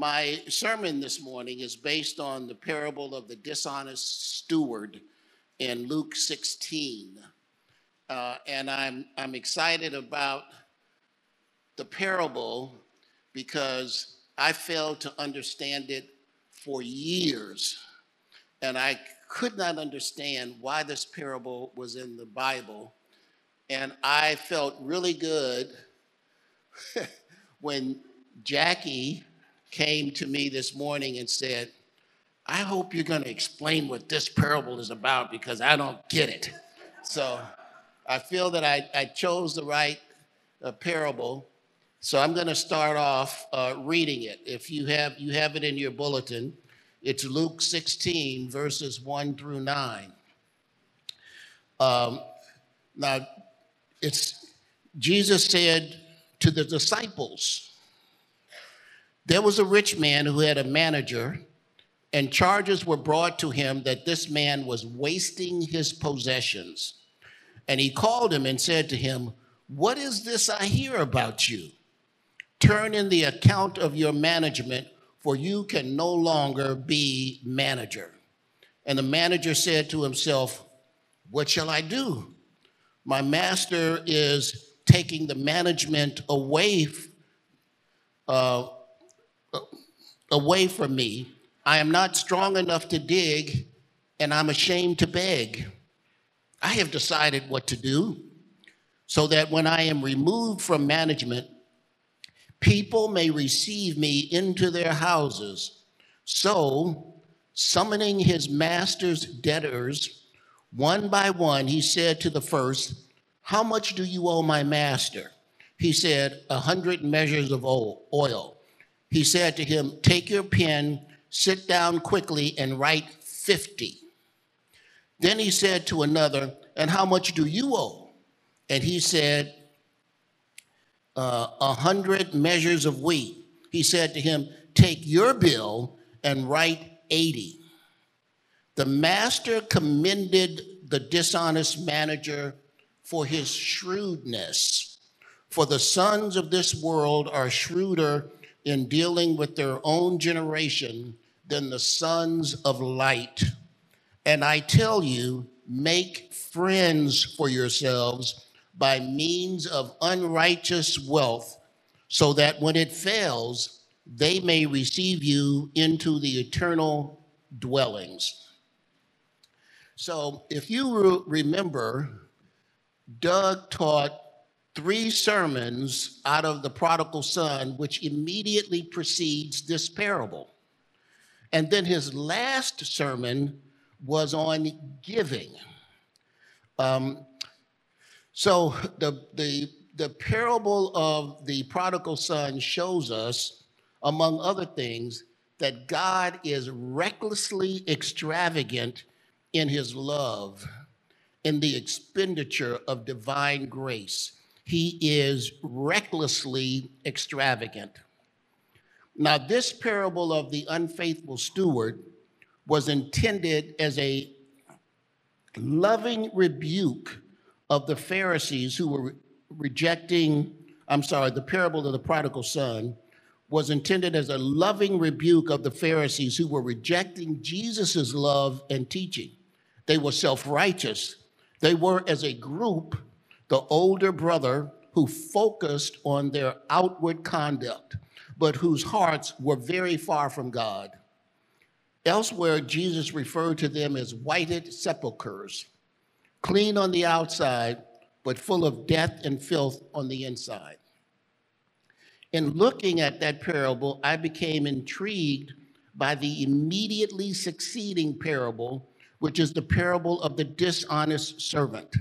My sermon this morning is based on the parable of the dishonest steward in Luke 16. Uh, and I'm, I'm excited about the parable because I failed to understand it for years. And I could not understand why this parable was in the Bible. And I felt really good when Jackie came to me this morning and said, I hope you're going to explain what this parable is about because I don't get it. So I feel that I, I chose the right uh, parable. So I'm going to start off uh, reading it. If you have you have it in your bulletin, it's Luke 16 verses 1 through 9. Um, now, it's Jesus said to the disciples, there was a rich man who had a manager, and charges were brought to him that this man was wasting his possessions. And he called him and said to him, What is this I hear about you? Turn in the account of your management, for you can no longer be manager. And the manager said to himself, What shall I do? My master is taking the management away uh, away from me. I am not strong enough to dig, and I'm ashamed to beg. I have decided what to do so that when I am removed from management, people may receive me into their houses. So, summoning his master's debtors, one by one, he said to the first, How much do you owe my master? He said, A hundred measures of oil he said to him, Take your pen, sit down quickly, and write 50. Then he said to another, And how much do you owe? And he said, uh, A uh, hundred measures of wheat. He said to him, Take your bill and write 80. The master commended the dishonest manager for his shrewdness. For the sons of this world are shrewder in dealing with their own generation than the sons of light. And I tell you, make friends for yourselves by means of unrighteous wealth, so that when it fails, they may receive you into the eternal dwellings. So, if you remember, Doug taught three sermons out of the prodigal son, which immediately precedes this parable. And then his last sermon was on giving. Um, so the, the, the parable of the prodigal son shows us, among other things, that God is recklessly extravagant in his love, in the expenditure of divine grace he is recklessly extravagant. Now, this parable of the unfaithful steward was intended as a loving rebuke of the Pharisees who were rejecting, I'm sorry, the parable of the prodigal son was intended as a loving rebuke of the Pharisees who were rejecting Jesus' love and teaching. They were self righteous. They were, as a group, the older brother who focused on their outward conduct, but whose hearts were very far from God. Elsewhere, Jesus referred to them as whited sepulchres, clean on the outside, but full of death and filth on the inside. In looking at that parable, I became intrigued by the immediately succeeding parable, which is the parable of the dishonest servant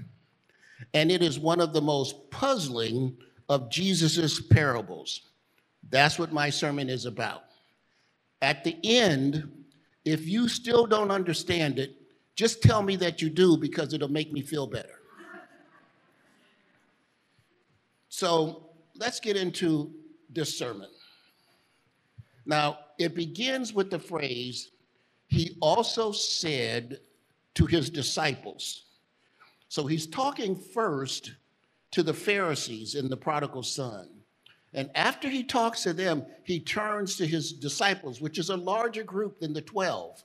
and it is one of the most puzzling of Jesus's parables. That's what my sermon is about. At the end, if you still don't understand it, just tell me that you do because it'll make me feel better. So let's get into this sermon. Now, it begins with the phrase, He also said to his disciples, so he's talking first to the Pharisees in the prodigal son. And after he talks to them, he turns to his disciples, which is a larger group than the 12.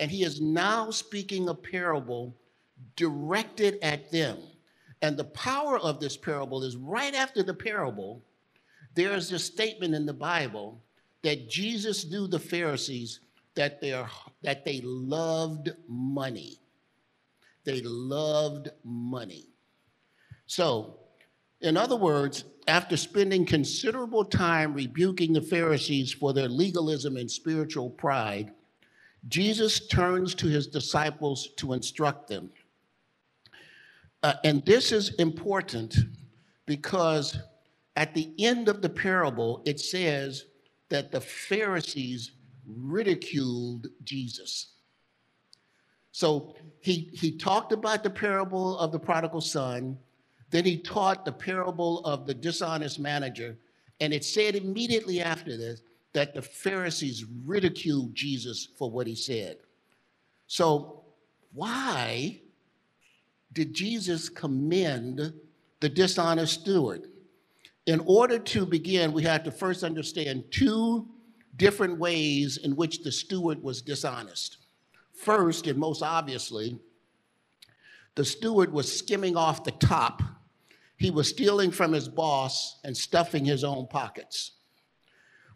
And he is now speaking a parable directed at them. And the power of this parable is right after the parable, there is a statement in the Bible that Jesus knew the Pharisees that, that they loved money. They loved money. So, in other words, after spending considerable time rebuking the Pharisees for their legalism and spiritual pride, Jesus turns to his disciples to instruct them. Uh, and this is important because at the end of the parable, it says that the Pharisees ridiculed Jesus. So he, he talked about the parable of the prodigal son, then he taught the parable of the dishonest manager, and it said immediately after this that the Pharisees ridiculed Jesus for what he said. So, why did Jesus commend the dishonest steward? In order to begin, we have to first understand two different ways in which the steward was dishonest. First, and most obviously, the steward was skimming off the top. He was stealing from his boss and stuffing his own pockets.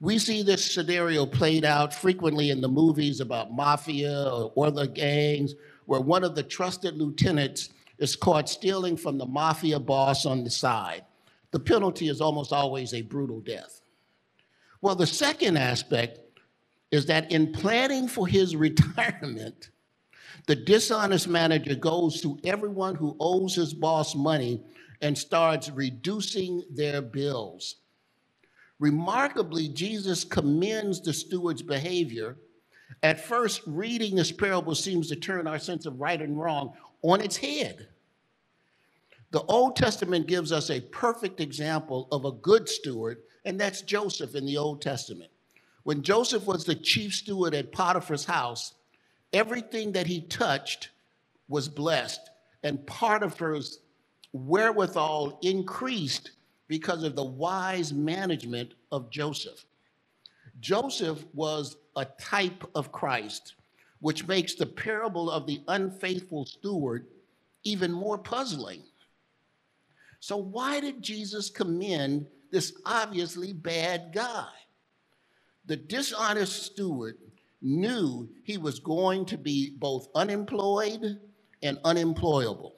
We see this scenario played out frequently in the movies about mafia or, the gangs, where one of the trusted lieutenants is caught stealing from the mafia boss on the side. The penalty is almost always a brutal death. Well, the second aspect is that in planning for his retirement, the dishonest manager goes to everyone who owes his boss money and starts reducing their bills. Remarkably, Jesus commends the steward's behavior. At first, reading this parable seems to turn our sense of right and wrong on its head. The Old Testament gives us a perfect example of a good steward, and that's Joseph in the Old Testament. When Joseph was the chief steward at Potiphar's house, everything that he touched was blessed, and Potiphar's wherewithal increased because of the wise management of Joseph. Joseph was a type of Christ, which makes the parable of the unfaithful steward even more puzzling. So, why did Jesus commend this obviously bad guy? The dishonest steward knew he was going to be both unemployed and unemployable.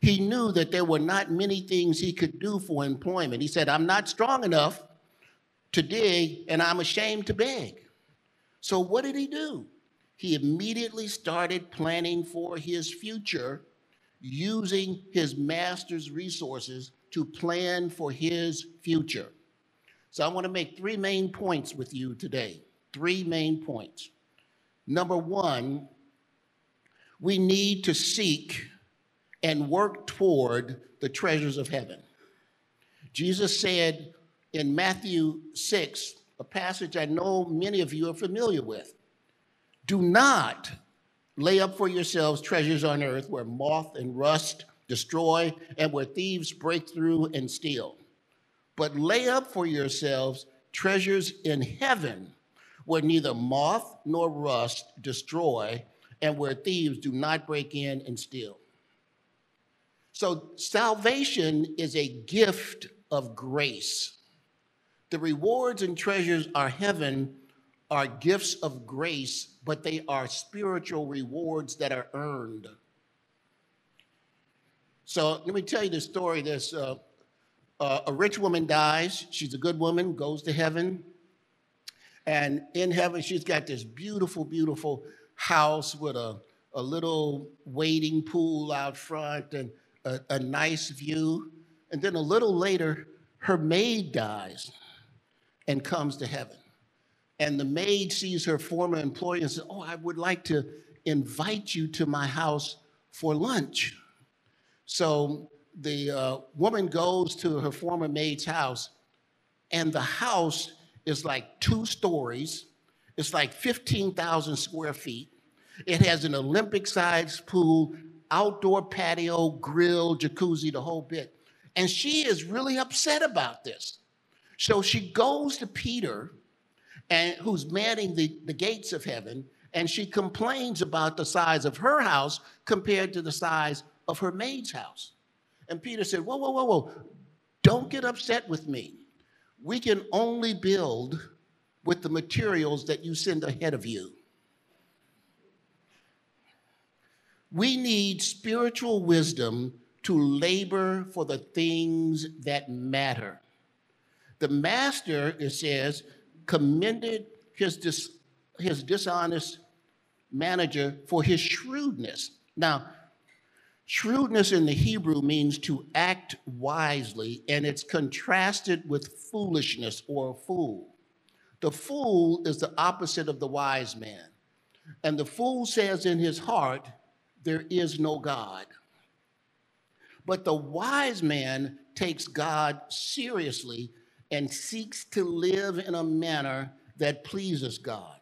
He knew that there were not many things he could do for employment. He said, I'm not strong enough to dig, and I'm ashamed to beg. So, what did he do? He immediately started planning for his future using his master's resources to plan for his future. So I want to make three main points with you today. Three main points. Number one, we need to seek and work toward the treasures of heaven. Jesus said in Matthew 6, a passage I know many of you are familiar with do not Lay up for yourselves treasures on earth where moth and rust destroy and where thieves break through and steal. But lay up for yourselves treasures in heaven where neither moth nor rust destroy and where thieves do not break in and steal. So, salvation is a gift of grace. The rewards and treasures are heaven are gifts of grace, but they are spiritual rewards that are earned. So let me tell you the story. There's uh, uh, a rich woman dies. She's a good woman, goes to heaven. And in heaven, she's got this beautiful, beautiful house with a, a little wading pool out front and a, a nice view. And then a little later, her maid dies and comes to heaven and the maid sees her former employer and says, Oh, I would like to invite you to my house for lunch. So the uh, woman goes to her former maid's house, and the house is like two stories. It's like 15,000 square feet. It has an Olympic sized pool, outdoor patio, grill, jacuzzi, the whole bit. And she is really upset about this. So she goes to Peter, and who's manning the, the gates of heaven, and she complains about the size of her house compared to the size of her maid's house. And Peter said, Whoa, whoa, whoa, whoa, don't get upset with me. We can only build with the materials that you send ahead of you. We need spiritual wisdom to labor for the things that matter. The master, it says, commended his, dis, his dishonest manager for his shrewdness. Now, shrewdness in the Hebrew means to act wisely, and it's contrasted with foolishness or a fool. The fool is the opposite of the wise man. And the fool says in his heart, There is no God. But the wise man takes God seriously and seeks to live in a manner that pleases God.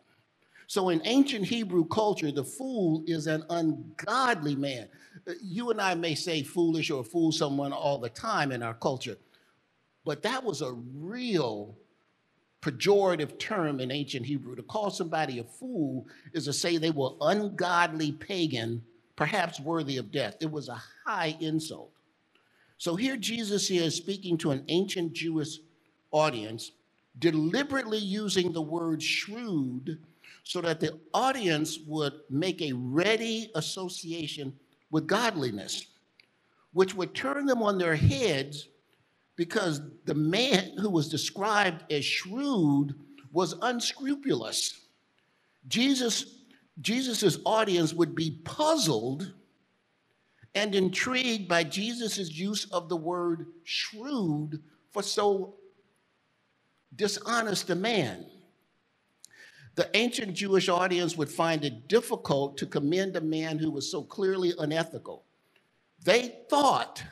So in ancient Hebrew culture, the fool is an ungodly man. Uh, you and I may say foolish or fool someone all the time in our culture, but that was a real pejorative term in ancient Hebrew. To call somebody a fool is to say they were ungodly pagan, perhaps worthy of death. It was a high insult. So here Jesus is speaking to an ancient Jewish audience, deliberately using the word shrewd so that the audience would make a ready association with godliness, which would turn them on their heads because the man who was described as shrewd was unscrupulous. Jesus, Jesus's audience would be puzzled and intrigued by Jesus's use of the word shrewd for so dishonest a man. The ancient Jewish audience would find it difficult to commend a man who was so clearly unethical. They thought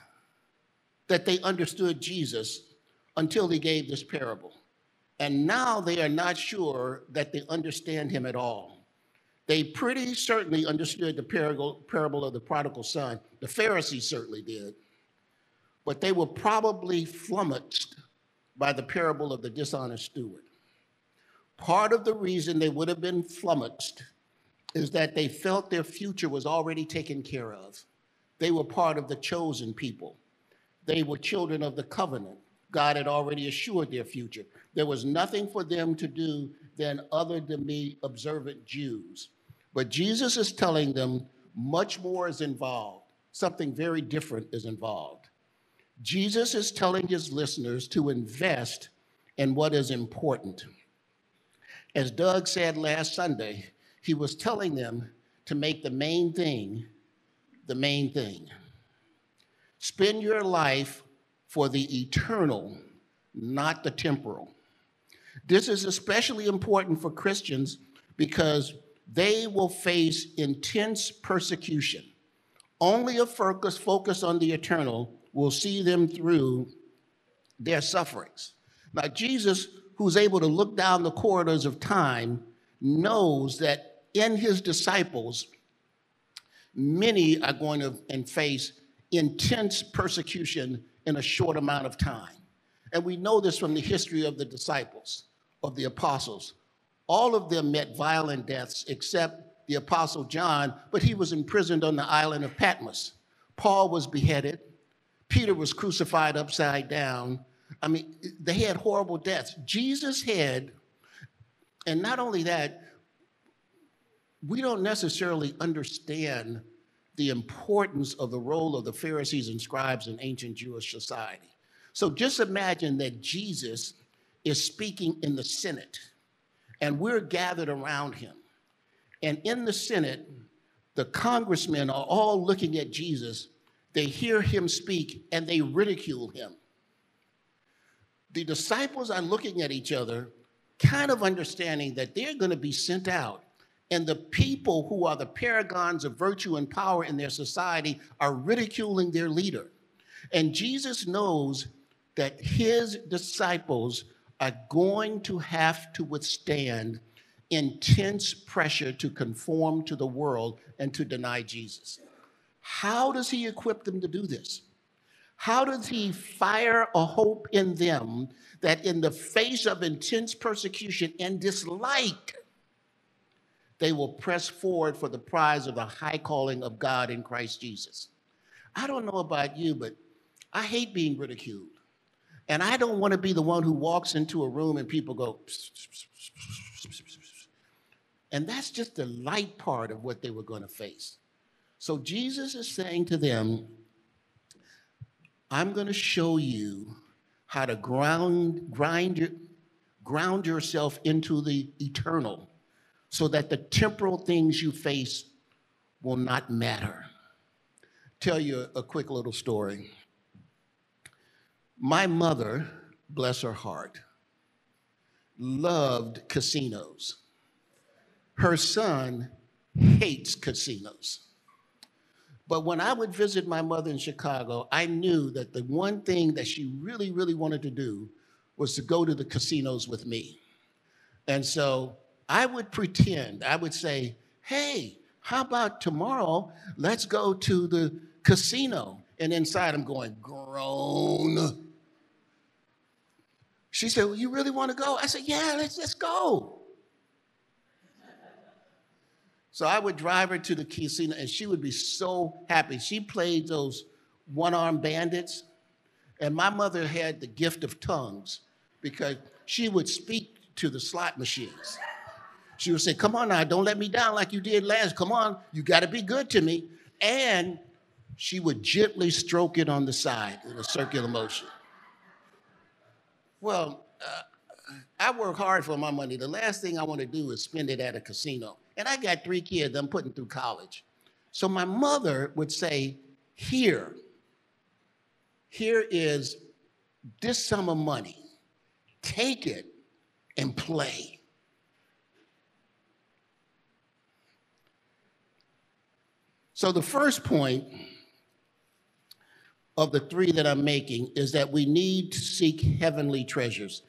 that they understood Jesus until he gave this parable. And now they are not sure that they understand him at all. They pretty certainly understood the parable of the prodigal son. The Pharisees certainly did. But they were probably flummoxed by the parable of the dishonest steward. Part of the reason they would have been flummoxed is that they felt their future was already taken care of. They were part of the chosen people. They were children of the covenant. God had already assured their future. There was nothing for them to do than other than be observant Jews. But Jesus is telling them much more is involved. Something very different is involved. Jesus is telling his listeners to invest in what is important. As Doug said last Sunday, he was telling them to make the main thing the main thing. Spend your life for the eternal, not the temporal. This is especially important for Christians because they will face intense persecution. Only a focus, focus on the eternal will see them through their sufferings. Now, Jesus who's able to look down the corridors of time knows that in his disciples, many are going to and face intense persecution in a short amount of time. And we know this from the history of the disciples, of the apostles. All of them met violent deaths except the apostle John, but he was imprisoned on the island of Patmos. Paul was beheaded. Peter was crucified upside down. I mean, they had horrible deaths. Jesus had, and not only that, we don't necessarily understand the importance of the role of the Pharisees and scribes in ancient Jewish society. So just imagine that Jesus is speaking in the Senate, and we're gathered around him. And in the Senate, the congressmen are all looking at Jesus. They hear him speak and they ridicule him the disciples are looking at each other, kind of understanding that they're going to be sent out. And the people who are the paragons of virtue and power in their society are ridiculing their leader. And Jesus knows that his disciples are going to have to withstand intense pressure to conform to the world and to deny Jesus. How does he equip them to do this? How does he fire a hope in them that in the face of intense persecution and dislike, they will press forward for the prize of the high calling of God in Christ Jesus? I don't know about you, but I hate being ridiculed. And I don't want to be the one who walks into a room and people go, pss, pss, pss, and that's just the light part of what they were going to face. So Jesus is saying to them, I'm going to show you how to ground, grind, ground yourself into the eternal so that the temporal things you face will not matter. Tell you a quick little story. My mother, bless her heart, loved casinos. Her son hates casinos. But when I would visit my mother in Chicago, I knew that the one thing that she really, really wanted to do was to go to the casinos with me. And so I would pretend, I would say, hey, how about tomorrow? Let's go to the casino. And inside I'm going, groan. She said, Well, you really want to go? I said, Yeah, let's, let's go. So I would drive her to the casino and she would be so happy. She played those one armed bandits, and my mother had the gift of tongues because she would speak to the slot machines. She would say, Come on now, don't let me down like you did last. Come on, you got to be good to me. And she would gently stroke it on the side in a circular motion. Well, uh, I work hard for my money. The last thing I want to do is spend it at a casino. And I got three kids I'm putting through college. So my mother would say, Here, here is this sum of money. Take it and play. So the first point of the three that I'm making is that we need to seek heavenly treasures.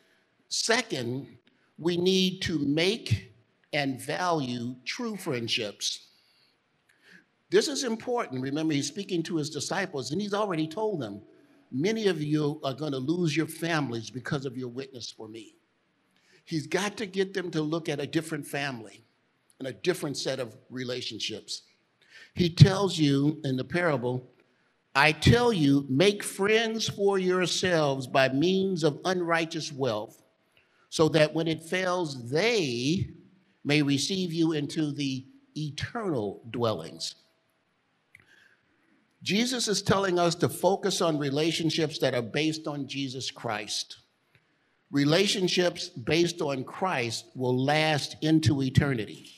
Second, we need to make and value true friendships. This is important. Remember, he's speaking to his disciples, and he's already told them many of you are going to lose your families because of your witness for me. He's got to get them to look at a different family and a different set of relationships. He tells you in the parable I tell you, make friends for yourselves by means of unrighteous wealth, so that when it fails, they may receive you into the eternal dwellings. Jesus is telling us to focus on relationships that are based on Jesus Christ. Relationships based on Christ will last into eternity.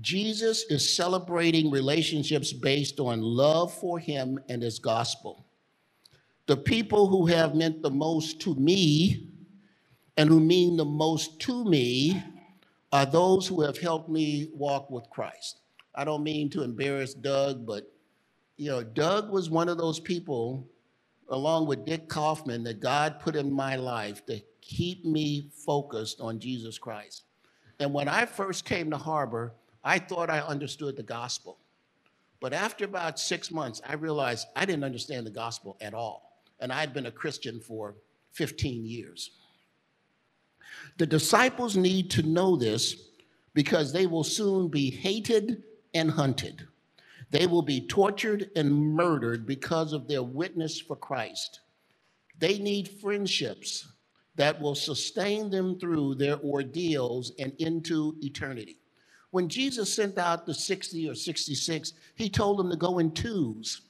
Jesus is celebrating relationships based on love for him and his gospel. The people who have meant the most to me and who mean the most to me are those who have helped me walk with Christ. I don't mean to embarrass Doug, but you know, Doug was one of those people, along with Dick Kaufmann, that God put in my life to keep me focused on Jesus Christ. And when I first came to Harbor, I thought I understood the gospel. But after about six months, I realized I didn't understand the gospel at all. And I'd been a Christian for 15 years. The disciples need to know this because they will soon be hated and hunted. They will be tortured and murdered because of their witness for Christ. They need friendships that will sustain them through their ordeals and into eternity. When Jesus sent out the 60 or 66, he told them to go in twos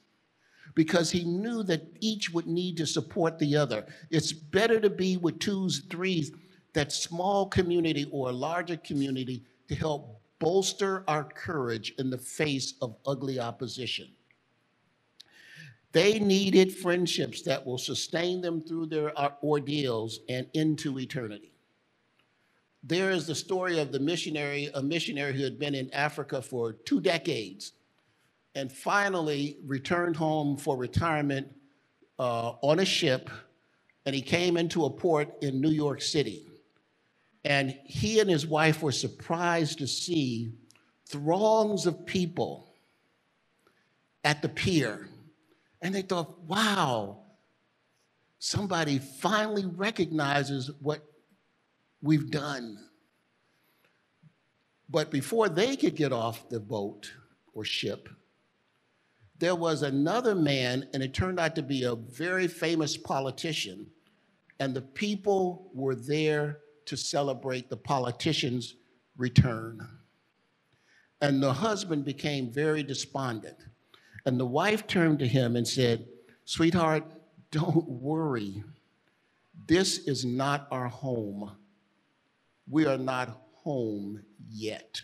because he knew that each would need to support the other. It's better to be with twos, threes, that small community or a larger community to help bolster our courage in the face of ugly opposition. They needed friendships that will sustain them through their uh, ordeals and into eternity there is the story of the missionary, a missionary who had been in Africa for two decades and finally returned home for retirement uh, on a ship. And he came into a port in New York City. And he and his wife were surprised to see throngs of people at the pier. And they thought, wow, somebody finally recognizes what we've done. But before they could get off the boat or ship, there was another man, and it turned out to be a very famous politician. And the people were there to celebrate the politician's return. And the husband became very despondent. And the wife turned to him and said, Sweetheart, don't worry. This is not our home. We are not home yet.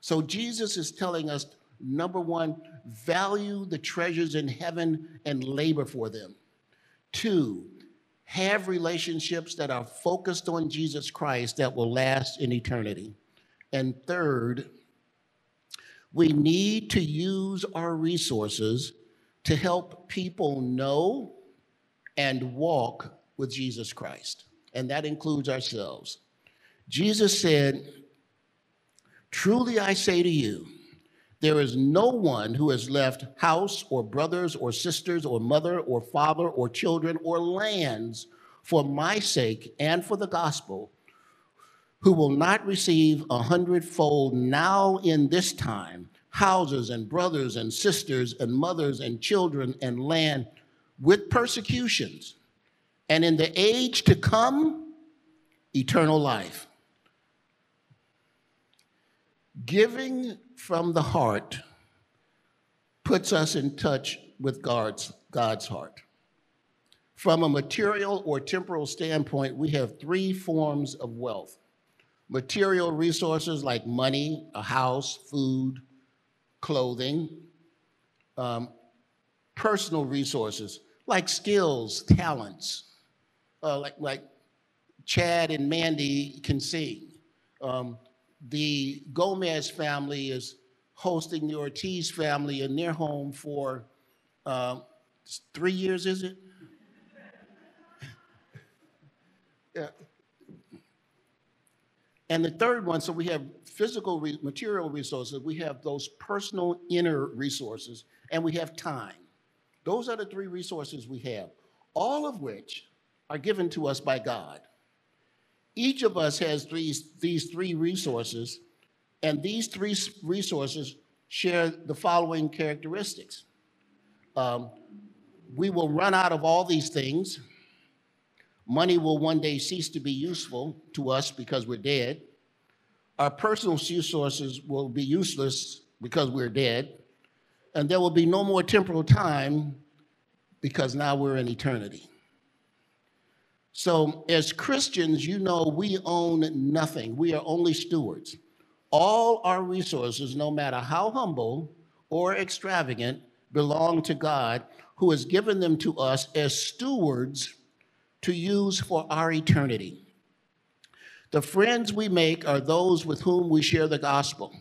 So Jesus is telling us number one, value the treasures in heaven and labor for them. Two, have relationships that are focused on Jesus Christ that will last in eternity. And third, we need to use our resources to help people know and walk with Jesus Christ. And that includes ourselves. Jesus said, Truly I say to you, there is no one who has left house or brothers or sisters or mother or father or children or lands for my sake and for the gospel who will not receive a hundredfold now in this time houses and brothers and sisters and mothers and children and land with persecutions, and in the age to come, eternal life. Giving from the heart puts us in touch with God's, God's heart. From a material or temporal standpoint, we have three forms of wealth material resources like money, a house, food, clothing, um, personal resources like skills, talents, uh, like, like Chad and Mandy can sing. Um, the Gomez family is hosting the Ortiz family in their home for uh, three years, is it? yeah. And the third one, so we have physical re material resources, we have those personal inner resources, and we have time. Those are the three resources we have, all of which are given to us by God. Each of us has these, these three resources, and these three resources share the following characteristics. Um, we will run out of all these things. Money will one day cease to be useful to us because we're dead. Our personal resources will be useless because we're dead. And there will be no more temporal time because now we're in eternity. So, as Christians, you know we own nothing. We are only stewards. All our resources, no matter how humble or extravagant, belong to God, who has given them to us as stewards to use for our eternity. The friends we make are those with whom we share the gospel,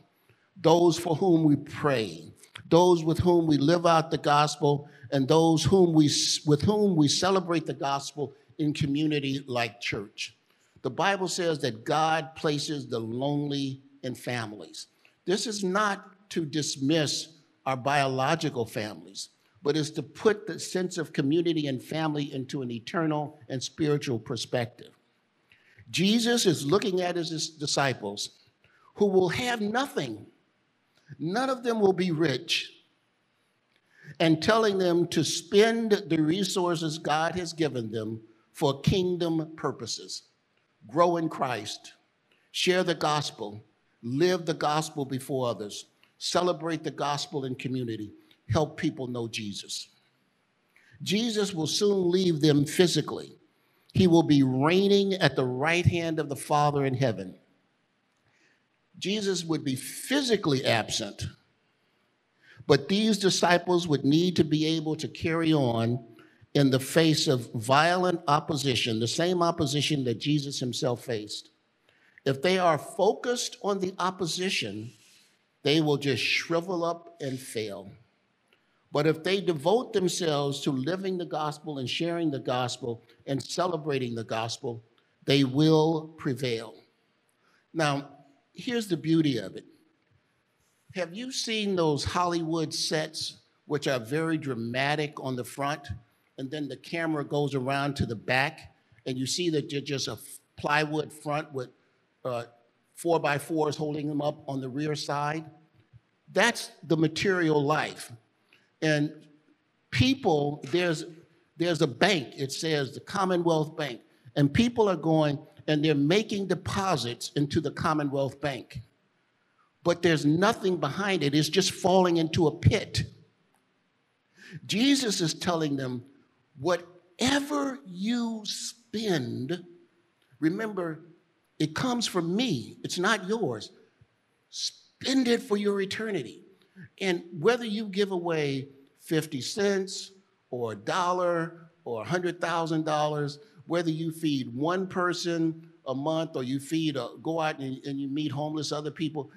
those for whom we pray, those with whom we live out the gospel, and those whom we, with whom we celebrate the gospel in community like church. The Bible says that God places the lonely in families. This is not to dismiss our biological families, but is to put the sense of community and family into an eternal and spiritual perspective. Jesus is looking at his disciples who will have nothing, none of them will be rich, and telling them to spend the resources God has given them for kingdom purposes. Grow in Christ, share the gospel, live the gospel before others, celebrate the gospel in community, help people know Jesus. Jesus will soon leave them physically. He will be reigning at the right hand of the Father in heaven. Jesus would be physically absent, but these disciples would need to be able to carry on in the face of violent opposition, the same opposition that Jesus himself faced. If they are focused on the opposition, they will just shrivel up and fail. But if they devote themselves to living the gospel and sharing the gospel and celebrating the gospel, they will prevail. Now, here's the beauty of it. Have you seen those Hollywood sets which are very dramatic on the front, and then the camera goes around to the back, and you see that you're just a plywood front with uh, four by fours holding them up on the rear side. That's the material life. And people, there's, there's a bank, it says the Commonwealth Bank, and people are going and they're making deposits into the Commonwealth Bank. But there's nothing behind it, it's just falling into a pit. Jesus is telling them, whatever you spend, remember, it comes from me, it's not yours. Spend it for your eternity. And whether you give away 50 cents or a dollar or $100,000, whether you feed one person a month or you feed, a, go out and, and you meet homeless other people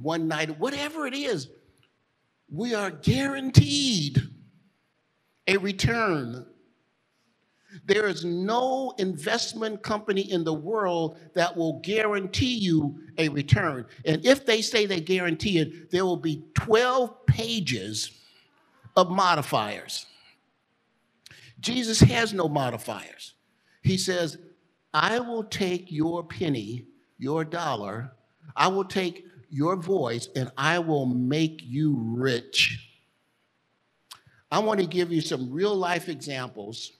one night, whatever it is, we are guaranteed a return. There is no investment company in the world that will guarantee you a return. And if they say they guarantee it, there will be 12 pages of modifiers. Jesus has no modifiers. He says, I will take your penny, your dollar, I will take your voice, and I will make you rich. I want to give you some real life examples,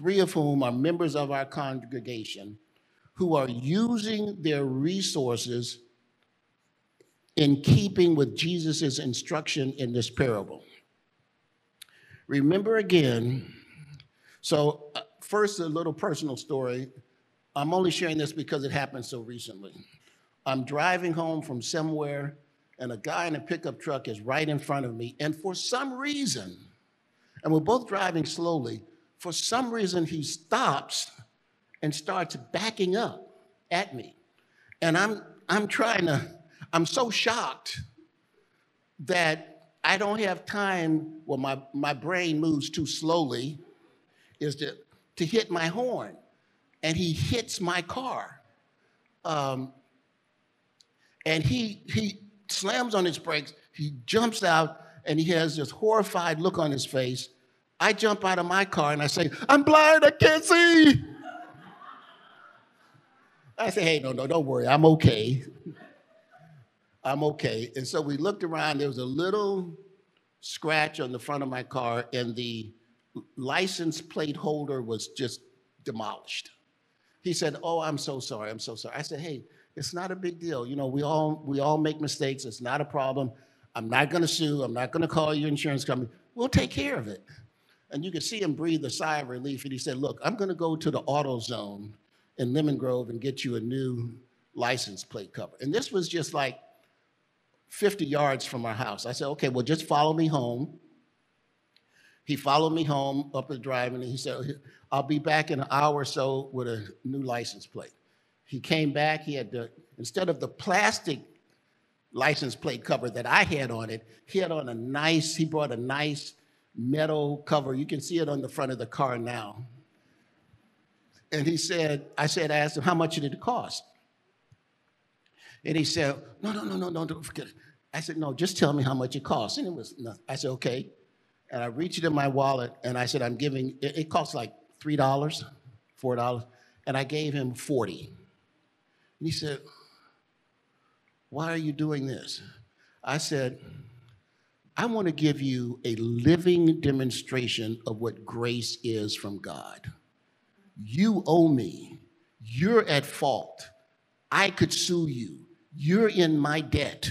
three of whom are members of our congregation, who are using their resources in keeping with Jesus' instruction in this parable. Remember again, so uh, first, a little personal story. I'm only sharing this because it happened so recently. I'm driving home from somewhere, and a guy in a pickup truck is right in front of me, and for some reason, and we're both driving slowly, for some reason, he stops and starts backing up at me. And I'm, I'm trying to, I'm so shocked that I don't have time, well, my, my brain moves too slowly, is to, to hit my horn. And he hits my car. Um, and he, he slams on his brakes, he jumps out, and he has this horrified look on his face. I jump out of my car and I say, I'm blind, I can't see. I say, hey, no, no, don't worry, I'm okay. I'm okay. And so we looked around, there was a little scratch on the front of my car, and the license plate holder was just demolished. He said, Oh, I'm so sorry, I'm so sorry. I said, Hey, it's not a big deal. You know, we all we all make mistakes, it's not a problem. I'm not gonna sue, I'm not gonna call your insurance company. We'll take care of it. And you could see him breathe a sigh of relief, and he said, Look, I'm gonna go to the AutoZone in Lemon Grove and get you a new license plate cover. And this was just like 50 yards from our house. I said, okay, well, just follow me home. He followed me home up the drive and he said, I'll be back in an hour or so with a new license plate. He came back, he had the, instead of the plastic license plate cover that I had on it, he had on a nice, he brought a nice metal cover. You can see it on the front of the car now. And he said, I said, I asked him, how much did it cost? And he said, No, no, no, no, no, don't forget it. I said, No, just tell me how much it costs. And it was nothing. I said, Okay. And I reached in my wallet and I said, I'm giving, it, it costs like $3, $4. And I gave him 40. And he said, Why are you doing this? I said, I want to give you a living demonstration of what grace is from God. You owe me. You're at fault. I could sue you. You're in my debt,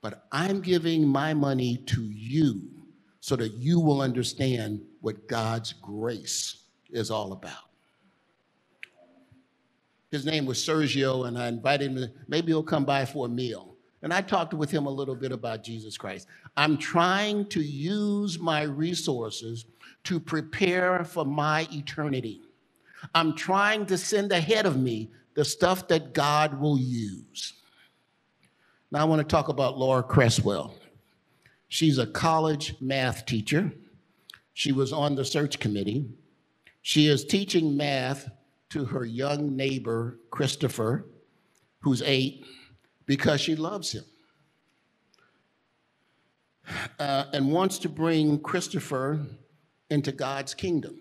but I'm giving my money to you so that you will understand what God's grace is all about. His name was Sergio, and I invited him, maybe he'll come by for a meal. And I talked with him a little bit about Jesus Christ. I'm trying to use my resources to prepare for my eternity. I'm trying to send ahead of me the stuff that God will use. Now, I want to talk about Laura Cresswell. She's a college math teacher. She was on the search committee. She is teaching math to her young neighbor, Christopher, who's eight, because she loves him. uh, and wants to bring Christopher into God's kingdom.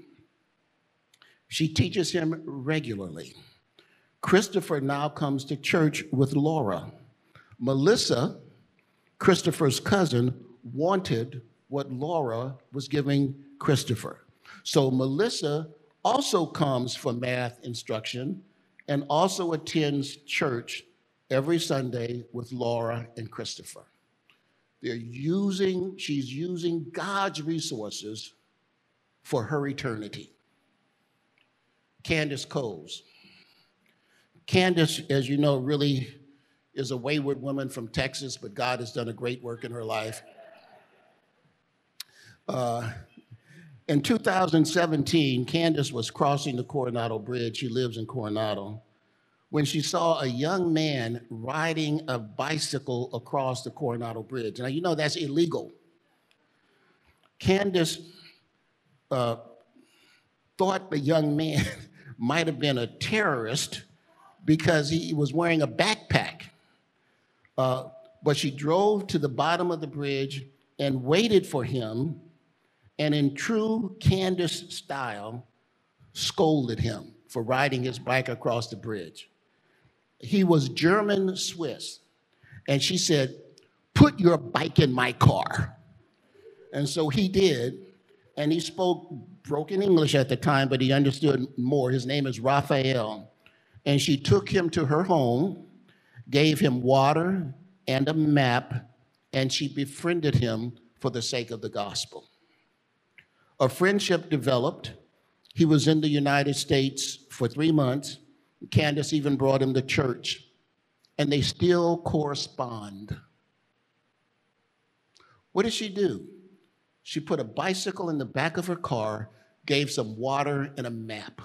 She teaches him regularly. Christopher now comes to church with Laura. Melissa, Christopher's cousin, wanted what Laura was giving Christopher. So Melissa also comes for math instruction and also attends church every Sunday with Laura and Christopher. They're using, she's using God's resources for her eternity. Candace Coles. Candace, as you know, really is a wayward woman from Texas, but God has done a great work in her life. Uh, in 2017, Candace was crossing the Coronado Bridge. She lives in Coronado. When she saw a young man riding a bicycle across the Coronado Bridge. Now, you know that's illegal. Candace uh, thought the young man might have been a terrorist because he was wearing a backpack. Uh, but she drove to the bottom of the bridge and waited for him, and in true Candace style, scolded him for riding his bike across the bridge. He was German Swiss, and she said, Put your bike in my car. And so he did, and he spoke broken English at the time, but he understood more. His name is Raphael. And she took him to her home, gave him water and a map, and she befriended him for the sake of the gospel. A friendship developed. He was in the United States for three months. Candace even brought him to church, and they still correspond. What did she do? She put a bicycle in the back of her car, gave some water and a map.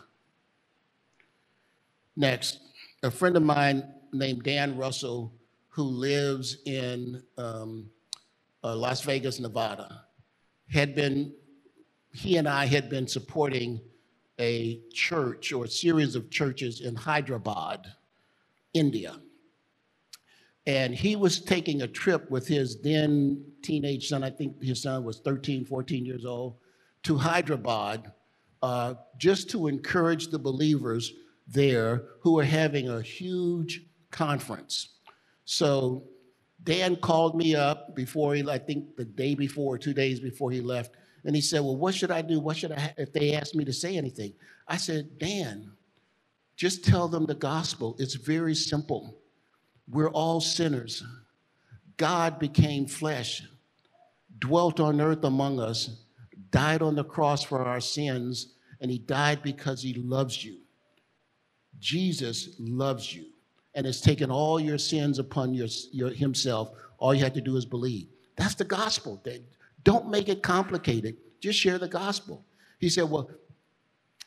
Next, a friend of mine named Dan Russell, who lives in um, uh, Las Vegas, Nevada, had been, he and I had been supporting a church or a series of churches in Hyderabad, India. And he was taking a trip with his then teenage son, I think his son was 13, 14 years old, to Hyderabad uh, just to encourage the believers there who were having a huge conference. So Dan called me up before he, I think the day before, two days before he left, and he said, Well, what should I do? What should I, if they ask me to say anything? I said, Dan, just tell them the gospel. It's very simple. We're all sinners. God became flesh, dwelt on earth among us, died on the cross for our sins, and he died because he loves you. Jesus loves you and has taken all your sins upon your, your, himself. All you have to do is believe. That's the gospel. Don't make it complicated. Just share the gospel. He said, Well,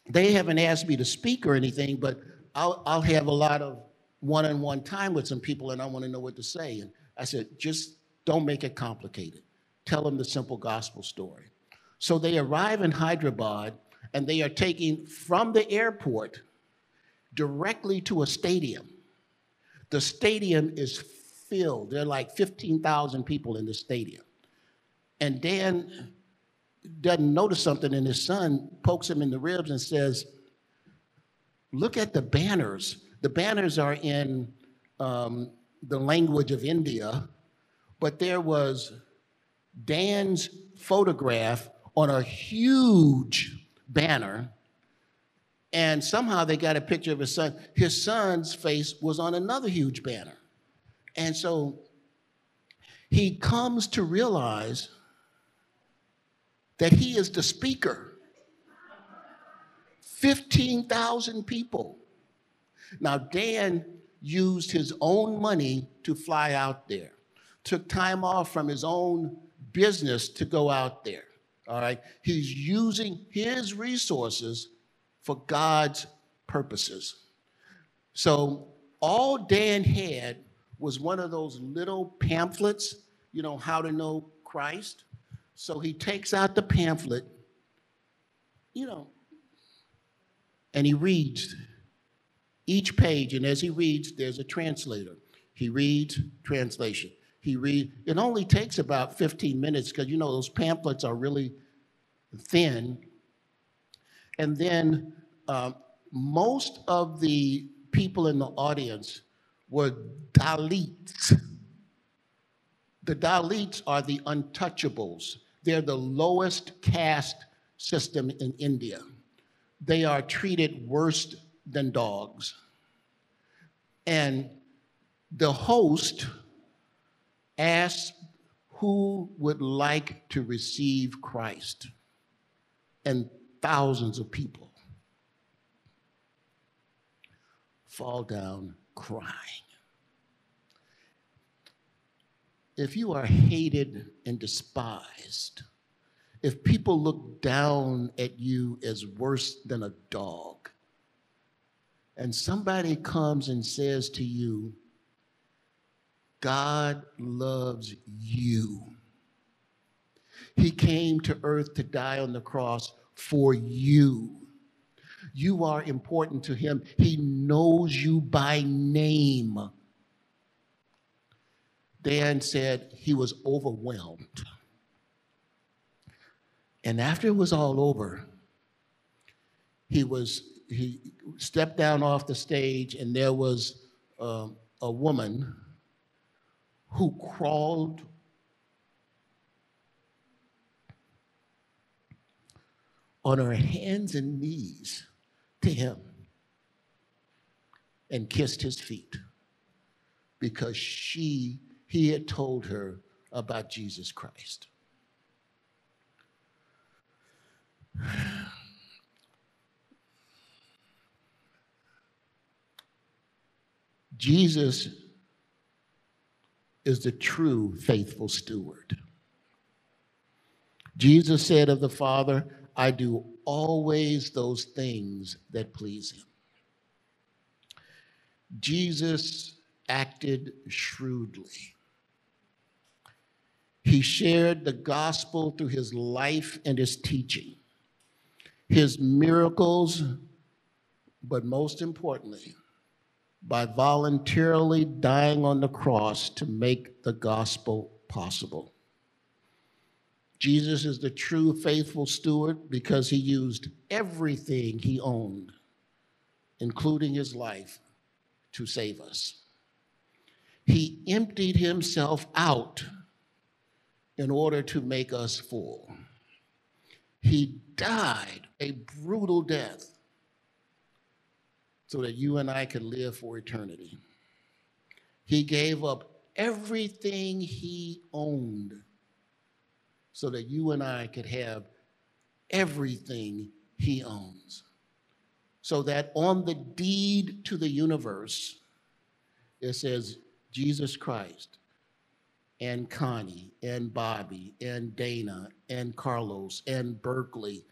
they haven't asked me to speak or anything, but I'll, I'll have a lot of one on one time with some people and I want to know what to say. And I said, just don't make it complicated. Tell them the simple gospel story. So they arrive in Hyderabad and they are taken from the airport directly to a stadium. The stadium is filled. There are like 15,000 people in the stadium. And Dan doesn't notice something, and his son pokes him in the ribs and says, Look at the banners the banners are in um, the language of India, but there was Dan's photograph on a huge banner, and somehow they got a picture of his son. His son's face was on another huge banner. And so he comes to realize that he is the speaker. 15,000 people now, Dan used his own money to fly out there, took time off from his own business to go out there. All right. He's using his resources for God's purposes. So, all Dan had was one of those little pamphlets, you know, how to know Christ. So he takes out the pamphlet, you know, and he reads each page, and as he reads, there's a translator. He reads, translation. He read. It only takes about 15 minutes because you know those pamphlets are really thin. And then um, most of the people in the audience were Dalits. The Dalits are the untouchables. They're the lowest caste system in India. They are treated worse than dogs. And the host asked who would like to receive Christ, and thousands of people fall down crying. If you are hated and despised, if people look down at you as worse than a dog, and somebody comes and says to you, God loves you. He came to earth to die on the cross for you. You are important to him. He knows you by name. Dan said he was overwhelmed. And after it was all over, he was he stepped down off the stage, and there was um, a woman who crawled on her hands and knees to him and kissed his feet because she he had told her about Jesus Christ. Jesus is the true faithful steward. Jesus said of the Father, I do always those things that please him. Jesus acted shrewdly. He shared the gospel through his life and his teaching, his miracles, but most importantly, by voluntarily dying on the cross to make the gospel possible. Jesus is the true faithful steward because he used everything he owned, including his life, to save us. He emptied himself out in order to make us full. He died a brutal death so that you and I could live for eternity. He gave up everything he owned so that you and I could have everything he owns. So that on the deed to the universe, it says Jesus Christ and Connie and Bobby and Dana and Carlos and Berkeley.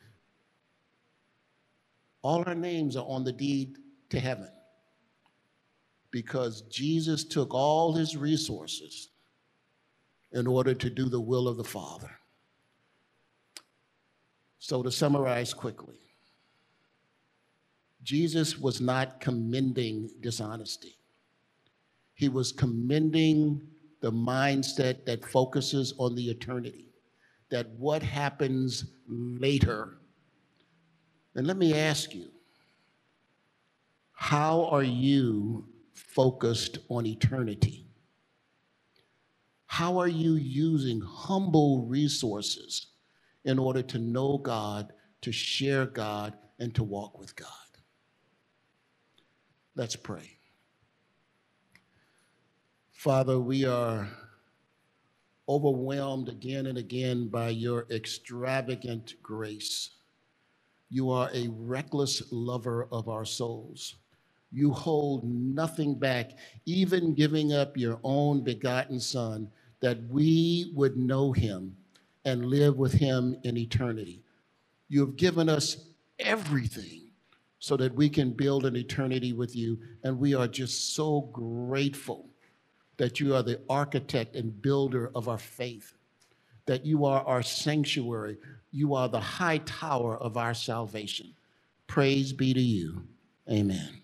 All our names are on the deed to heaven because Jesus took all his resources in order to do the will of the Father. So, to summarize quickly, Jesus was not commending dishonesty. He was commending the mindset that focuses on the eternity, that what happens later. And let me ask you how are you focused on eternity? How are you using humble resources in order to know God, to share God, and to walk with God? Let's pray. Father, we are overwhelmed again and again by your extravagant grace. You are a reckless lover of our souls. You hold nothing back, even giving up your own begotten Son, that we would know him and live with him in eternity. You have given us everything so that we can build an eternity with you, and we are just so grateful that you are the architect and builder of our faith, that you are our sanctuary, you are the high tower of our salvation. Praise be to you. Amen.